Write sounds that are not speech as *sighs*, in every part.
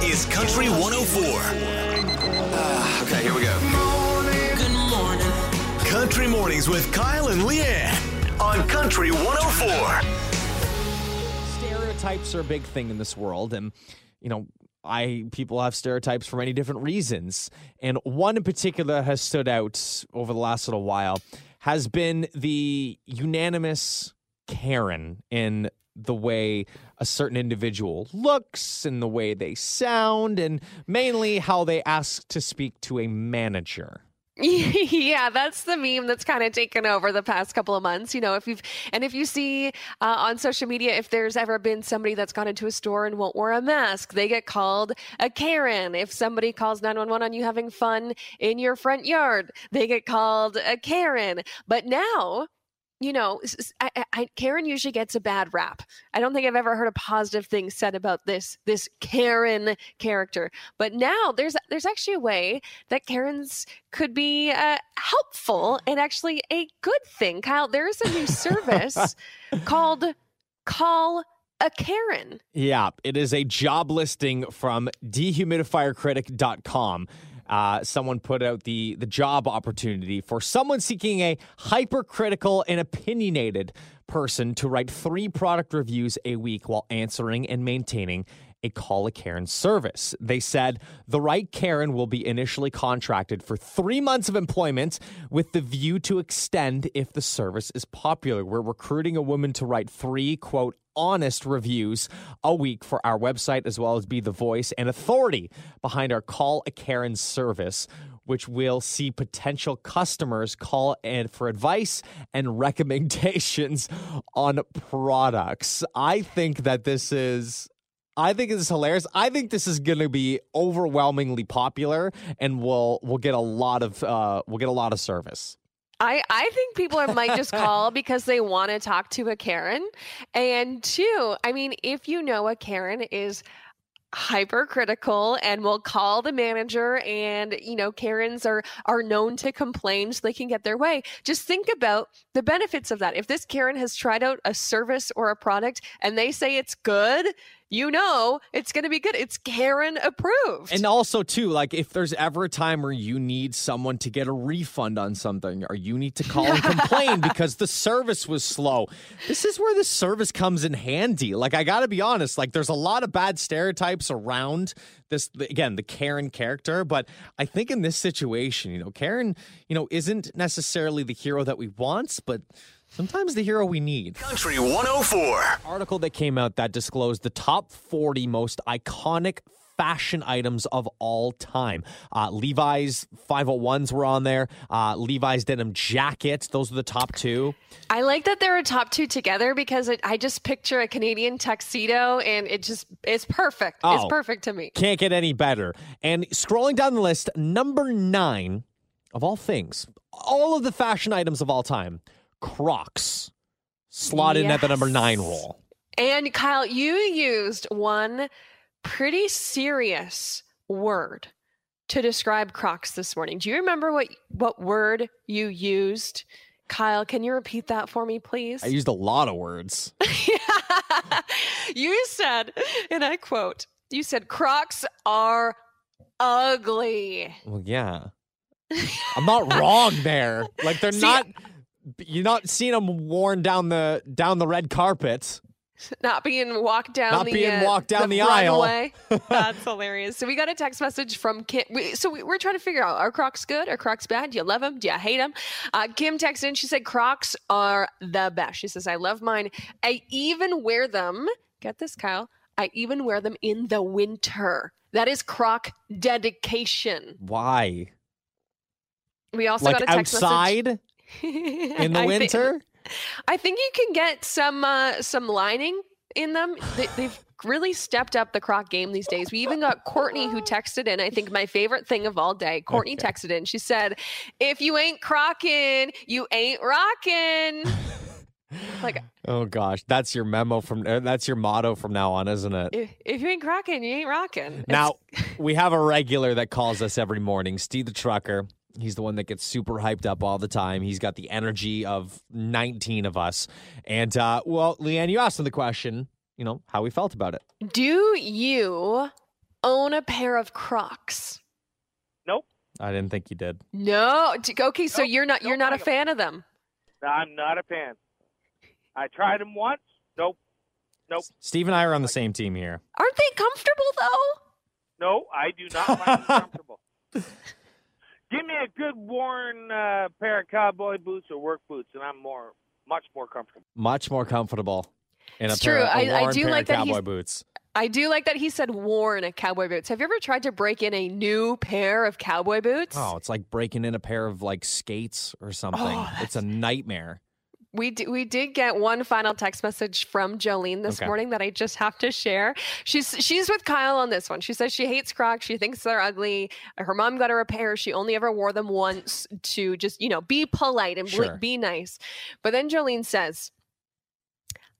This is Country 104. Ah, okay, here we go. Good morning. Country Mornings with Kyle and Leanne on Country 104. stereotypes are a big thing in this world and you know i people have stereotypes for many different reasons and one in particular has stood out over the last little while has been the unanimous karen in the way a certain individual looks and the way they sound and mainly how they ask to speak to a manager *laughs* yeah, that's the meme that's kind of taken over the past couple of months. You know, if you've and if you see uh, on social media, if there's ever been somebody that's gone into a store and won't wear a mask, they get called a Karen. If somebody calls 911 on you having fun in your front yard, they get called a Karen. But now, you know, I, I- Karen usually gets a bad rap. I don't think I've ever heard a positive thing said about this this Karen character. But now there's there's actually a way that Karens could be uh, helpful and actually a good thing. Kyle, there's a new service *laughs* called Call a Karen. Yeah, it is a job listing from dehumidifiercritic.com. Uh, someone put out the the job opportunity for someone seeking a hypercritical and opinionated person to write three product reviews a week while answering and maintaining a call a Karen service. They said the right Karen will be initially contracted for three months of employment with the view to extend if the service is popular. We're recruiting a woman to write three, quote, honest reviews a week for our website, as well as be the voice and authority behind our Call a Karen service, which will see potential customers call and for advice and *laughs* recommendations on products. I think that this is. I think this is hilarious. I think this is going to be overwhelmingly popular, and we'll we'll get a lot of uh, we'll get a lot of service. I, I think people are, might just *laughs* call because they want to talk to a Karen. And two, I mean, if you know a Karen is hypercritical and will call the manager and you know karens are are known to complain so they can get their way just think about the benefits of that if this karen has tried out a service or a product and they say it's good you know it's going to be good it's karen approved And also, too, like if there's ever a time where you need someone to get a refund on something or you need to call and complain *laughs* because the service was slow, this is where the service comes in handy. Like, I got to be honest, like, there's a lot of bad stereotypes around this, again, the Karen character. But I think in this situation, you know, Karen, you know, isn't necessarily the hero that we want, but sometimes the hero we need Country 104. article that came out that disclosed the top 40 most iconic fashion items of all time. Uh, Levi's 501s were on there. Uh, Levi's denim jackets, those are the top two. I like that they're a top two together because it, I just picture a Canadian tuxedo and it just is perfect. It's Oh. perfect to me. Can't get any better. And scrolling down the list, number nine of all things, all of the fashion items of all time, Crocs. Slot in at the number nine role. And Kyle, you used one pretty serious word to describe Crocs this morning. Do you remember what what word you used? Kyle, can you repeat that for me, please? I used a lot of words. *laughs* you said, and I quote, you said Crocs are ugly. Well, yeah. *laughs* I'm not wrong there. Like they're See, not. You're not seeing them worn down the down the red carpet. *laughs* Not being walked down Not the being uh, walked down the aisle. *laughs* That's hilarious. So we got a text message from Kim. So we, we're trying to figure out: Are Crocs good? Are Crocs bad? Do you love them? Do you hate them? Uh, Kim texted in. She said Crocs are the best. She says I love mine. I even wear them. Get this, Kyle. I even wear them in the winter. That is Croc dedication. Why? We also Like got a text outside message *laughs* in the I winter? I think you can get some uh, some lining in them. They, they've really stepped up the croc game these days. We even got Courtney who texted in. I think my favorite thing of all day. Courtney Okay. texted in. She said, "If you ain't crocking, you ain't rocking." *laughs* like Oh gosh, that's your memo from. Uh, that's your motto from now on, isn't it? if, if you ain't crocking, you ain't rocking. Now we have a regular that calls us every morning, Steve the trucker. He's the one that gets super hyped up all the time. He's got the energy of 19 of us. And uh, well, Leanne, you asked him the question, you know, how we felt about it. Do you own a pair of Crocs? Nope. I didn't think you did. No. D- Okay, so Nope, you're not you're don't a fan of them. I'm not a fan. I tried them once. Nope. Nope. Steve and I are on the same team here. Aren't they comfortable though? No, I do not find them *laughs* comfortable. Give me a good worn uh, pair of cowboy boots or work boots, and I'm more, much more comfortable. Much more comfortable in It's a pair true. of, a I- I do pair like of that cowboy he's- boots. I do like that he said worn cowboy boots. Have you ever tried to break in a new pair of cowboy boots? Oh, it's like breaking in a pair of like skates or something. Oh, it's a nightmare. We d- we did get one final text message from Jolene this Okay. morning that I just *laughs* have to share. She's she's with Kyle on this one. She says she hates Crocs. She thinks they're ugly. Her mom got her a pair. She only ever wore them once to just you know be polite and Sure. be nice. But then Jolene says,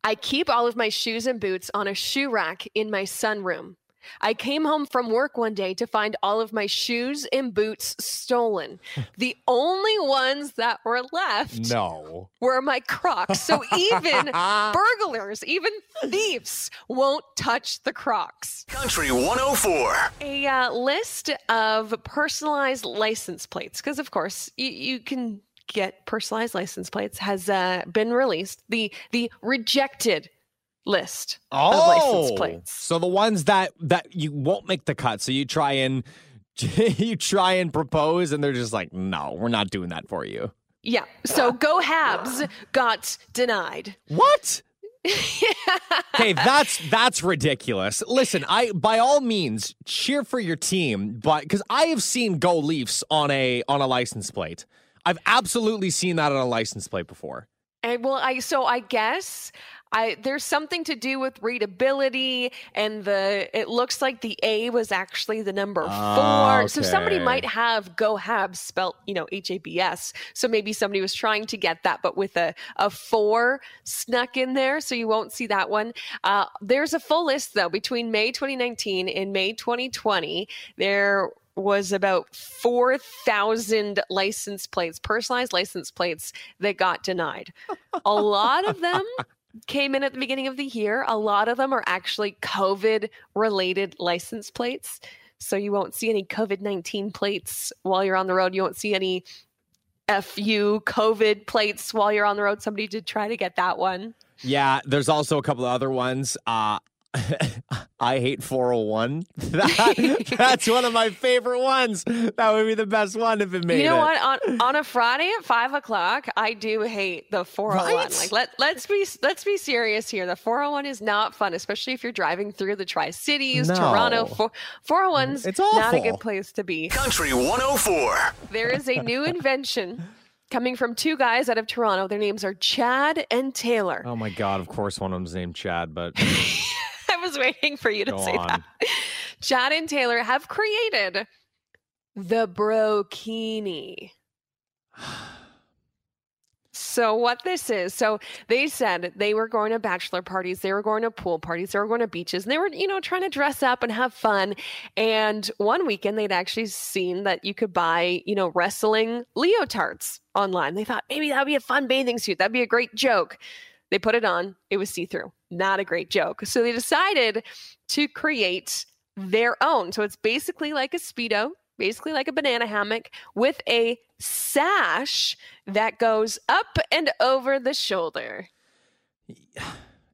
"I keep all of my shoes and boots on a shoe rack in my sunroom." I came home from work one day to find all of my shoes and boots stolen. *laughs* The only ones that were left No. were my Crocs. So even *laughs* burglars, even thieves won't touch the Crocs. Country 104. A uh, list of personalized license plates, because of course you, you can get personalized license plates, has uh, been released. The the rejected list of oh, license plates. Oh, So the ones that that you won't make the cut. So you try and *laughs* you try and propose and they're just like, "No, we're not doing that for you." Yeah. So ah. Go Habs got denied. What? *laughs* Okay, that's that's ridiculous. Listen, I by all means cheer for your team, but cuz I have seen Go Leafs on a on a license plate. I've absolutely seen that on a license plate before. And well, I so I guess I there's something to do with readability and the it looks like the A was actually the number four. So somebody might have go habs spelt, you know, H A B S. So maybe somebody was trying to get that, but with a, a four snuck in there. So you won't see that one. Uh, there's a full list though between May 2019 and May 2020. There was about 4,000 license plates, personalized license plates that got denied. A lot of them *laughs* came in at the beginning of the year. A lot of them are actually COVID related license plates. So you won't see any COVID 19 plates while you're on the road. You won't see any FU COVID plates while you're on the road. Somebody did try to get that one. Yeah, there's also a couple of other ones. Uh I hate 401. *laughs* That, that's one of my favorite ones. That would be the best one if it made you know it. what? On on a Friday at five o'clock, I do hate the 401. Right? Like let let's be let's be serious here. The 401 is not fun, especially if you're driving through the Tri Cities, No. Toronto. Four, 401's It's not a good place to be. Country 104. There is a new invention coming from two guys out of Toronto. Their names are Chad and Taylor. Oh my god, of course one of them's named Chad, but *laughs* *laughs* I was waiting for you to Go say on. that. John and Taylor have created the brokini. So what this is, so they said they were going to bachelor parties, they were going to pool parties, they were going to beaches, and they were, you know, trying to dress up and have fun. And one weekend they'd actually seen that you could buy, you know, wrestling leotards online. They thought maybe that'd be a fun bathing suit. That'd be a great joke. They put it on. It was see through. Not a great joke. So they decided to create their own. So it's basically like a Speedo, basically like a banana hammock with a sash that goes up and over the shoulder.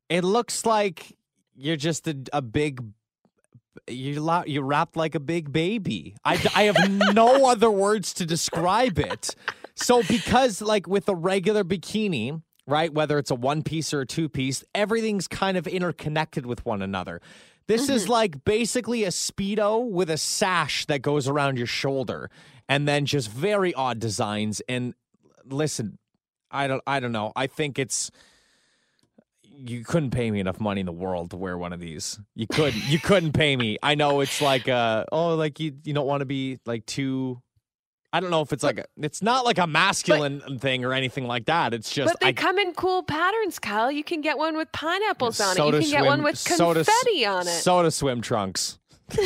it looks like you're just a, a big you're, lo- you're wrapped like a big baby. I, I have no *laughs* other words to describe it. So because like with a regular bikini, right, whether it's a one piece or a two piece, everything's kind of interconnected with one another. This is like basically a speedo with a sash that goes around your shoulder and then just very odd designs and listen, I don't I don't know. I think it's you couldn't pay me enough money in the world to wear one of these. You couldn't. You couldn't pay me. I know it's like uh oh like you you don't want to be like too. I don't know if it's like a, it's not like a masculine thing or anything like that. It's just But they I, come in cool patterns, Kyle. You can get one with pineapples on it. You can get one with soda- confetti on it. Soda swim trunks. *laughs*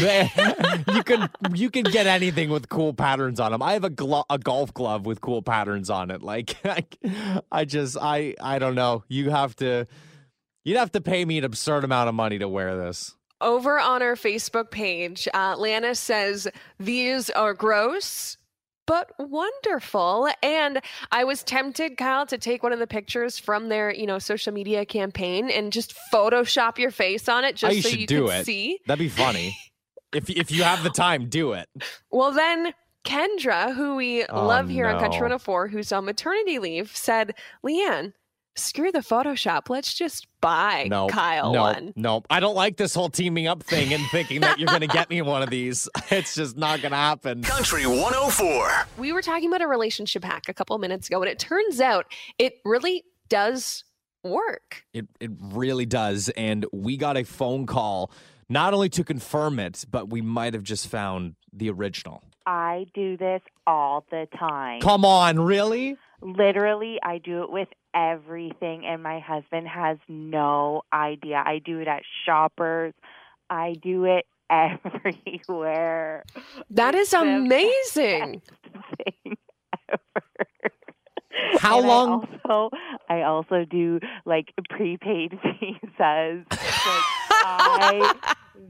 You can you can get anything with cool patterns on them. I have a glo- a golf glove with cool patterns on it. Like *laughs* I just I I don't know. You have to you'd have to pay me an absurd amount of money to wear this. Over on our Facebook page, uh, Lana says, These are gross, but wonderful. And I was tempted, Kyle, to take one of the pictures from their, you know, social media campaign and just Photoshop your face on it Oh, just you so should you do can it. see. That'd be funny. *laughs* if if you have the time, do it. Well, then Kendra, who we Oh, love here on Country no. 104, who's on maternity leave, said, Leanne, screw the Photoshop. Let's just buy No, Kyle no, one. no. I don't like this whole teaming up thing and thinking that you're gonna get me one of these. *laughs* It's just not gonna happen. Country 104. We were talking about a relationship hack a couple of minutes ago, and it turns out it really does work. It it really does. And we got a phone call not only to confirm it, but we might have just found the original. I do this all the time. Come on, really? Literally, I do it with everything, and my husband has no idea. I do it at shoppers, I do it *laughs* everywhere. That is the amazing. How And long- I also, I also do like prepaid *laughs* visas. Like, I,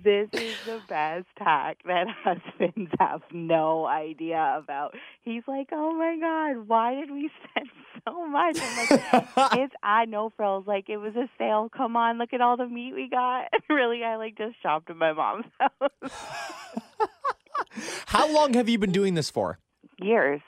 this is the best hack that *laughs* husbands have no idea about. He's like, "Oh my god, why did we spend so much?" I'm like, *laughs* "It's I know frills. Like it was a sale. Come on, look at all the meat we got." *laughs* really, I like just shopped at my mom's *laughs* house. How long have you been doing this for? Years,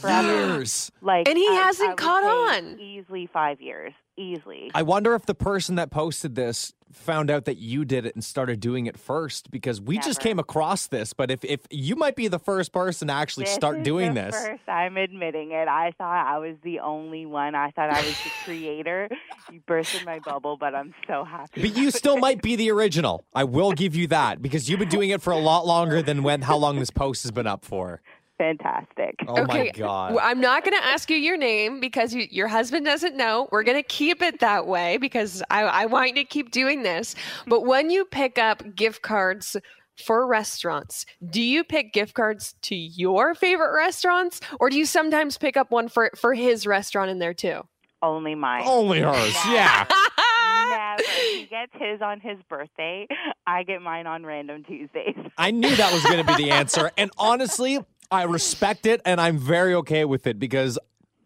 Forever. Years. like, And he I- hasn't I would caught say on. Easily five years, easily. I wonder if the person that posted this found out that you did it and started doing it first because we just came across this. But if, if you might be the first person to actually This start doing the this. First, I'm admitting it. I thought I was the only one. I thought I was the creator. *laughs* You bursted my bubble, but I'm so happy. But you still might be the original. I will give you that because you've been doing it for a lot longer than when how long this post has been up for. Fantastic. Oh okay, my god. w- I'm not going to ask you your name because you, your husband doesn't know. We're going to keep it that way because I, I want you to keep doing this. But when you pick up gift cards for restaurants, do you pick gift cards to your favorite restaurants or do you sometimes pick up one for, for his restaurant in there too? Only mine. Only hers. Yeah. *laughs* Never. He gets his on his birthday. I get mine on random Tuesdays. I knew that was going to be the *laughs* answer. And honestly, I respect it and I'm very okay with it because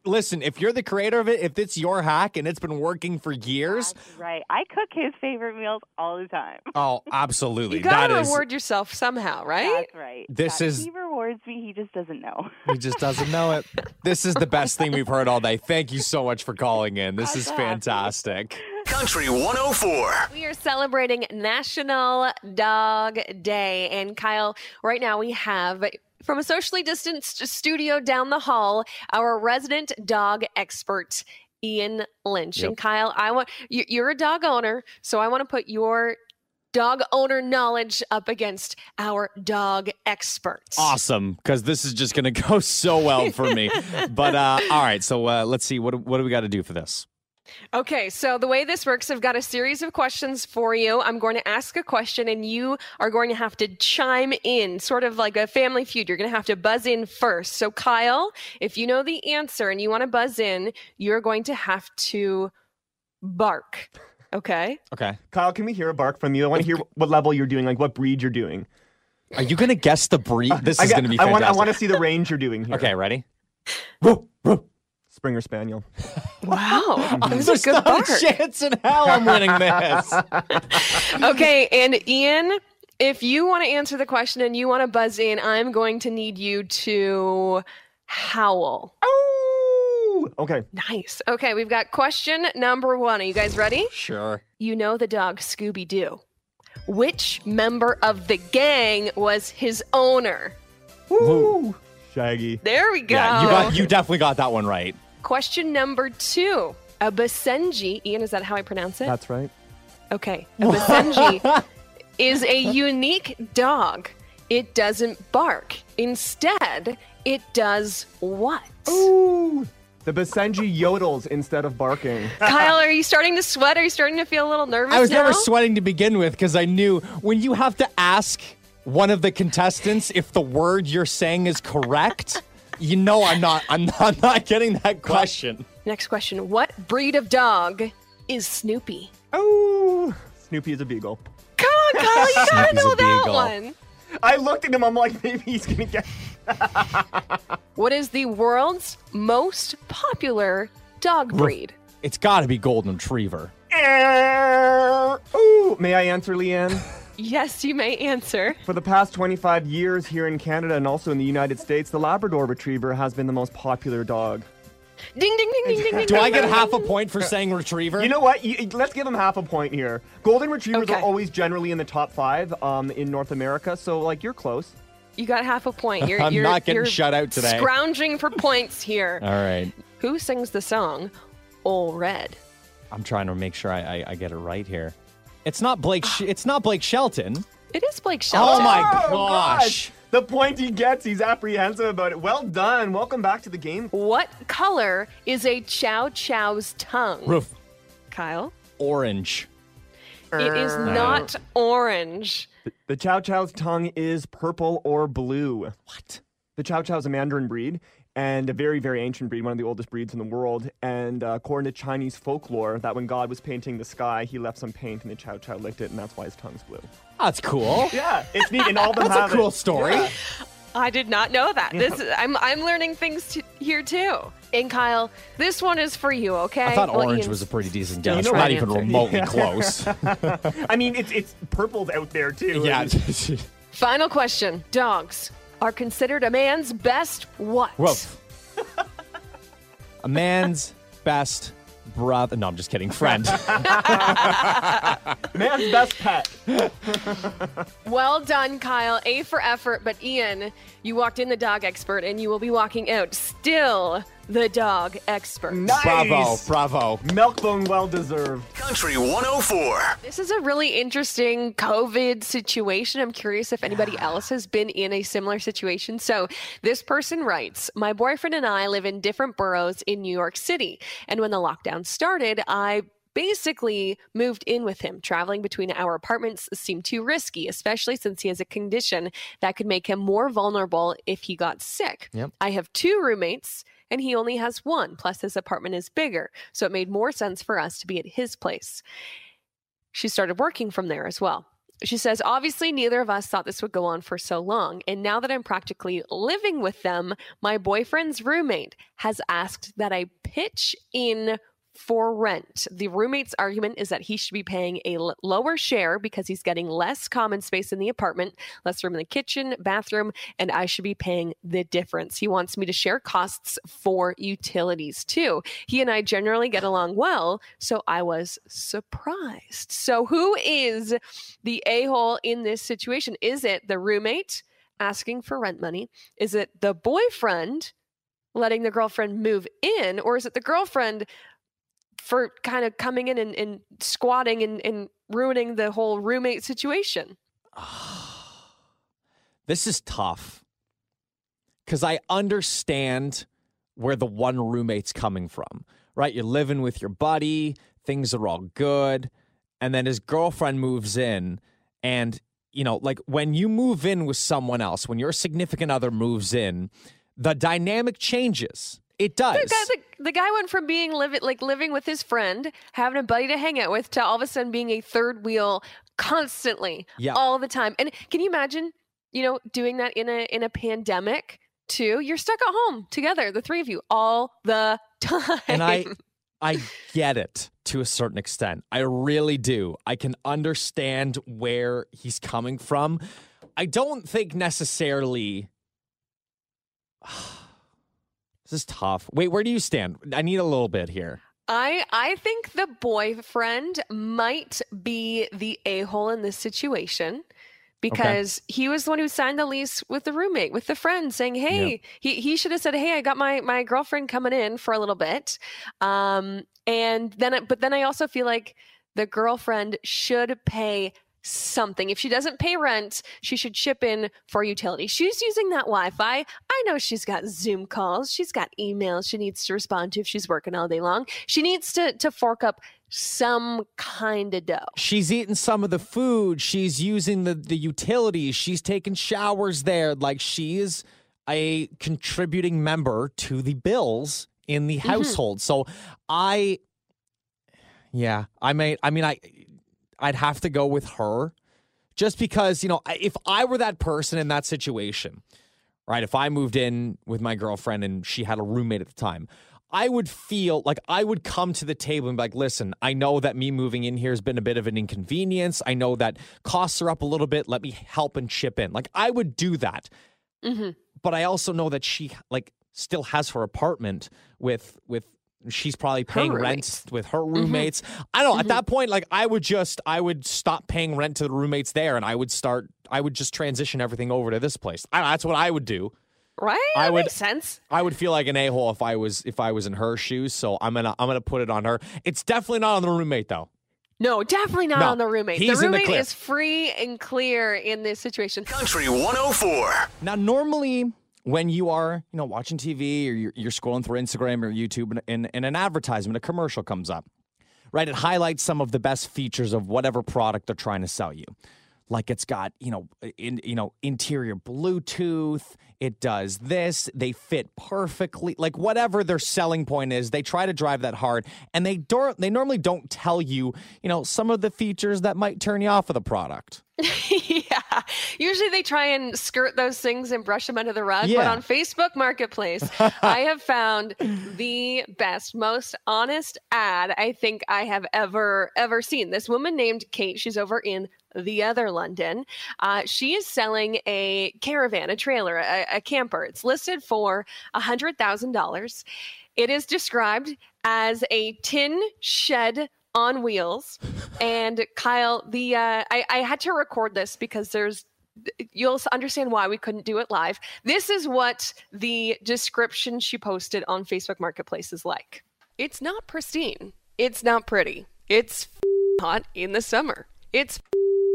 listen, if you're the creator of it, if it's your hack and it's been working for years, That's right. I cook his favorite meals all the time. *laughs* oh, absolutely. You got That to is reward yourself somehow, right? That's right. This That- is- He rewards me. He just doesn't know. *laughs* he just doesn't know it. This is the best thing we've heard all day. Thank you so much for calling in. This is I'm happy. fantastic. Country 104. We are celebrating National Dog Day. And Kyle, right now we have from a socially distanced studio down the hall our resident dog expert. Ian Lynch Yep. and Kyle, I want you- you're a dog owner, so I want to put your dog owner knowledge up against our dog experts. Awesome, because this is just going *laughs* to go so well for me. *laughs* but uh, all right, so uh, let's see what what do we got to do for this? Okay, so the way this works, I've got a series of questions for you. I'm going to ask a question, and you are going to have to chime in, sort of like a family feud. You're going to have to buzz in first. So, Kyle, if you know the answer and you want to buzz in, you're going to have to bark. Okay? Okay, Kyle, can we hear a bark from you? I want to hear what level you're doing, like what breed you're doing. are you going to guess the breed? Uh, this I is going to be I fantastic. want, I want to see the range you're doing here. Okay, ready? Springer Spaniel. *laughs* Wow. *laughs* That was a There's good not bark. a chance in hell I'm winning this. *laughs* Okay, and Ian, if you want to answer the question and you want to buzz in, I'm going to need you to howl. Oh! Okay. Nice. Okay, we've got question number one. Are you guys ready? sure. You know the dog Scooby Doo. Which member of the gang was his owner? Woo! Shaggy. There we go. Yeah, you got you definitely got that one right. Question number two. A Basenji, Ian, is that how I pronounce it? That's right. okay. A Basenji *laughs* is a unique dog. It doesn't bark. Instead, it does what? Ooh! The Basenji yodels instead of barking. *laughs* Kyle, are you starting to sweat? Are you starting to feel a little nervous I was now? never sweating to begin with because I knew when you have to ask one of the contestants if the word you're saying is correct, you know I'm not I'm not, I'm not getting that question. Next question. What breed of dog is Snoopy? Oh! Snoopy is a beagle. Come on, Kyle, you gotta Snoopy's know a that beagle. one. I looked at him. I'm like, maybe he's gonna get. *laughs* What is the world's most popular dog breed? It's got to be golden retriever. Eh, ooh, may I answer, Leanne? *laughs* Yes, you may answer. For the past 25 years here in Canada and also in the United States, the Labrador Retriever has been the most popular dog. Ding, ding, ding, ding, ding, ding. Do I get half a point for saying retriever? You know what? You, let's give him half a point here. Golden Retrievers Okay. are always generally in the top five um, in North America, so like you're close. You got half a point. You're, *laughs* I'm you're, not getting you're shut out today. Scrounging for points here. *laughs* All right. Who sings the song "Ol' Red"? I'm trying to make sure I, I, I get it right here. It's not Blake. Sh- it's not Blake Shelton. It is Blake oh Shelton. Oh my Oh, gosh! The point he gets, he's apprehensive about it. Well done. Welcome back to the game. What color is a Chow Chow's tongue? Roof Kyle. orange. It is not orange. The Chow Chow's tongue is purple or blue. What? The Chow Chow is a mandarin breed and a very, very ancient breed, one of the oldest breeds in the world. And uh, according to Chinese folklore, that when God was painting the sky, he left some paint and the Chow Chow licked it, and that's why his tongue's blue. That's cool. *laughs* Yeah, it's neat. And all of them That's a cool it. story. Yeah. I did not know that. This I'm I'm learning things t- here too. And Kyle, this one is for you, okay? I thought Well, orange Ian's was a pretty decent still guess. trying Not to even answer. remotely close. *laughs* I mean, it's it's purpled out there too. yeah. *laughs* Final question. Dogs are considered a man's best what? Woof. a man's best brother. No, I'm just kidding. Friend. *laughs* Man's best pet. Well done, Kyle. A for effort, but Ian, you walked in the dog expert and you will be walking out still the dog expert. Nice. bravo. Bravo. Milkbone well deserved. Country 104. This is a really interesting COVID situation. I'm curious if anybody else has been in a similar situation. So, this person writes My boyfriend and I live in different boroughs in New York City. And when the lockdown started, I basically moved in with him. Traveling between our apartments seemed too risky, especially since he has a condition that could make him more vulnerable if he got sick. Yep. I have two roommates. And he only has one, plus his apartment is bigger. So it made more sense for us to be at his place. She started working from there as well. She says, obviously, neither of us thought this would go on for so long. And now that I'm practically living with them, my boyfriend's roommate has asked that I pitch in for rent. The roommate's argument is that he should be paying a l- lower share because he's getting less common space in the apartment, less room in the kitchen, bathroom, and I should be paying the difference. He wants me to share costs for utilities too. He and I generally get along well, so I was surprised. So, who is the a hole in this situation? Is it the roommate asking for rent money? Is it the boyfriend? Letting the girlfriend move in, or is it the girlfriend for kind of coming in and, and squatting and, and ruining the whole roommate situation? *sighs* This is tough because I understand where the one roommate's coming from, right? You're living with your buddy, things are all good. And then his girlfriend moves in. And, you know, like when you move in with someone else, when your significant other moves in, the dynamic changes. It does. The guy, the, the guy went from being living like living with his friend, having a buddy to hang out with, to all of a sudden being a third wheel constantly, Yeah. all the time. And can you imagine, you know, doing that in a in a pandemic too? You're stuck at home together, the three of you, all the time. *laughs* and I I get it to a certain extent. I really do. I can understand where he's coming from. I don't think necessarily *sighs* This is tough. Wait, where do you stand? I need a little bit here. I I think the boyfriend might be the a hole in this situation because he was the one who signed the lease with the roommate, with the friend, saying, "Hey, he he should have said, "Hey, I got my my girlfriend coming in for a little bit," um, and then but then I also feel like the girlfriend should pay something. If she doesn't pay rent, she should chip in for utility. She's using that Wi-Fi. I know she's got Zoom calls, she's got emails she needs to respond to if she's working all day long. She needs to to fork up some kind of dough. She's eating some of the food. She's using the, the utilities. She's taking showers there. Like she is a contributing member to the bills in the mm-hmm. household. So I, yeah, I may, I mean, I, I'd have to go with her just because, you know, if I were that person in that situation, right? If I moved in with my girlfriend and she had a roommate at the time, I would feel like I would come to the table and be like, listen, I know that me moving in here has been a bit of an inconvenience. I know that costs are up a little bit. Let me help and chip in. Like, I would do that. Mm-hmm. But I also know that she, like, still has her apartment with, with, She's probably paying rent with her Mm-hmm. roommates. I don't know. At that point, like I would just, I would stop paying rent to the roommates there, and I would start, I would just transition everything over to this place. I, that's what I would do. Right? I would- makes sense. I would feel like an a hole if I was if I was in her shoes. So I'm gonna I'm gonna put it on her. It's definitely not on the roommate though. No, definitely not No, on the roommate. he's the in the roommate clear. is free and clear in this situation. Country 104. Now, normally when you are you know watching TV or you're, you're scrolling through Instagram or YouTube and, and, and an advertisement, a commercial comes up, right? It highlights some of the best features of whatever product they're trying to sell you. Like it's got you know in you know interior Bluetooth. It does this. They fit perfectly. Like whatever their selling point is, they try to drive that hard, and they don't. They normally don't tell you you know some of the features that might turn you off of the product. *laughs* yeah. Usually they try and skirt those things and brush them under the rug. But Yeah. on Facebook Marketplace, *laughs* I have found the best, most honest ad I think I have ever, ever seen. This woman named Kate, she's over in the other London. Uh, she is selling a caravan, a trailer, a, a camper. It's listed for $100,000. It is described as a tin shed on wheels. And Kyle, the uh, I, I had to record this because there's you'll understand why we couldn't do it live. This is what the description she posted on Facebook Marketplace is like. It's not pristine. It's not pretty. It's hot in the summer. It's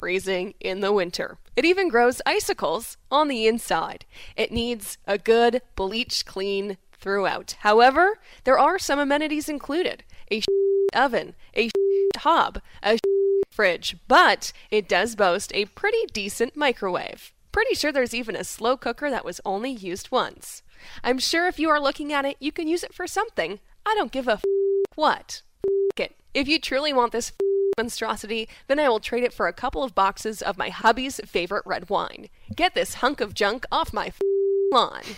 freezing in the winter. It even grows icicles on the inside. It needs a good bleach clean throughout. However, there are some amenities included. A *laughs* oven, a *laughs* hob, a *laughs* fridge, but it does boast a pretty decent microwave. Pretty sure there's even a slow cooker that was only used once. I'm sure if you are looking at it, you can use it for something. I don't give a f- what. F- it. If you truly want this monstrosity, then I will trade it for a couple of boxes of my hubby's favorite red wine. Get this hunk of junk off my f- lawn. *laughs*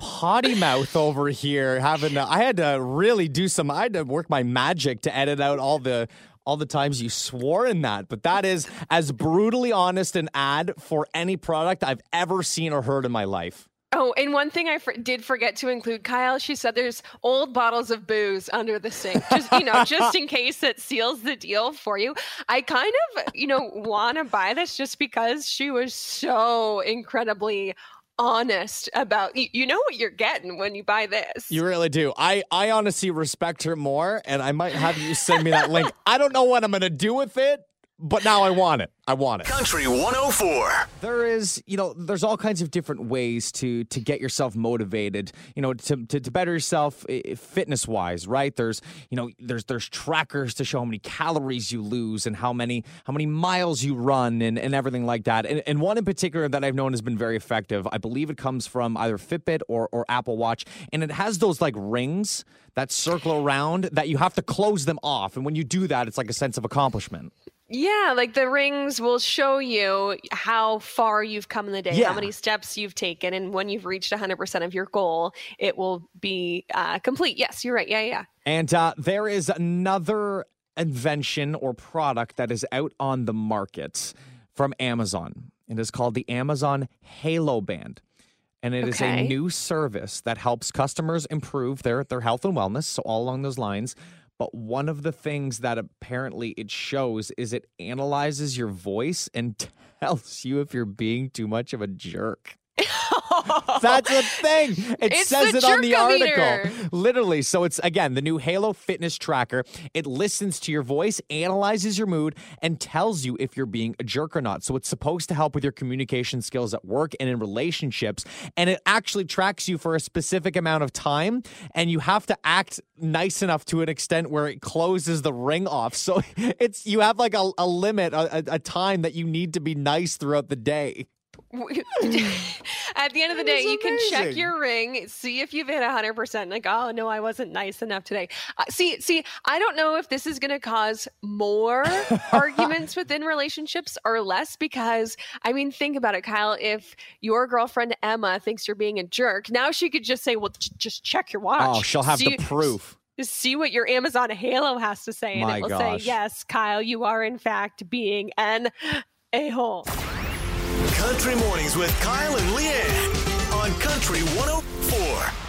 potty mouth over here having to, I had to really do some I had to work my magic to edit out all the all the times you swore in that but that is as brutally honest an ad for any product I've ever seen or heard in my life. Oh, and one thing I for- did forget to include, Kyle. She said there's old bottles of booze under the sink, just you know, just in case it seals the deal for you. I kind of, you know, want to buy this just because she was so incredibly honest about. You, you know what you're getting when you buy this. You really do. I I honestly respect her more and I might have you send me that link. I don't know what I'm to do with it, but now I want it. I want it. Country 104. there is you know there's all kinds of different ways to to get yourself motivated you know to to, to better yourself fitness wise right there's you know there's there's trackers to show how many calories you lose and how many how many miles you run and, and everything like that and, and one in particular that i've known has been very effective i believe it comes from either fitbit or or apple watch and it has those like rings that circle around that you have to close them off and when you do that it's like a sense of accomplishment Yeah, like the rings will show you how far you've come in the day, Yeah. how many steps you've taken, and when you've reached 100% of your goal, it will be uh, complete. Yes, you're right. Yeah, yeah. And uh, there is another invention or product that is out on the market from Amazon. It is called the Amazon Halo Band. And it is a new service that helps customers improve their, their health and wellness. So, all along those lines. But one of the things that apparently it shows is it analyzes your voice and *laughs* tells you if you're being too much of a jerk. *laughs* *laughs* That's a thing. It It's says it on the article. Literally. So it's again the new Halo fitness tracker. It listens to your voice, analyzes your mood, and tells you if you're being a jerk or not. So it's supposed to help with your communication skills at work and in relationships. And it actually tracks you for a specific amount of time. And you have to act nice enough to an extent where it closes the ring off. So *laughs* it's you have like a, a limit, a, a- a time that you need to be nice throughout the day. *laughs* At the end of the day, you can check your ring, see if you've hit 100%. Like, oh, no, I wasn't nice enough today. Uh, see, see, I don't know if this is going to cause more *laughs* arguments within relationships or less because, I mean, think about it, Kyle. If your girlfriend Emma thinks you're being a jerk, now she could just say, well, j- just check your watch. Oh, she'll have See- the proof. See what your Amazon Halo has to say, and My it will gosh. say, yes, Kyle, you are in fact being an a hole. Country Mornings with Kyle and Leanne on Country 104.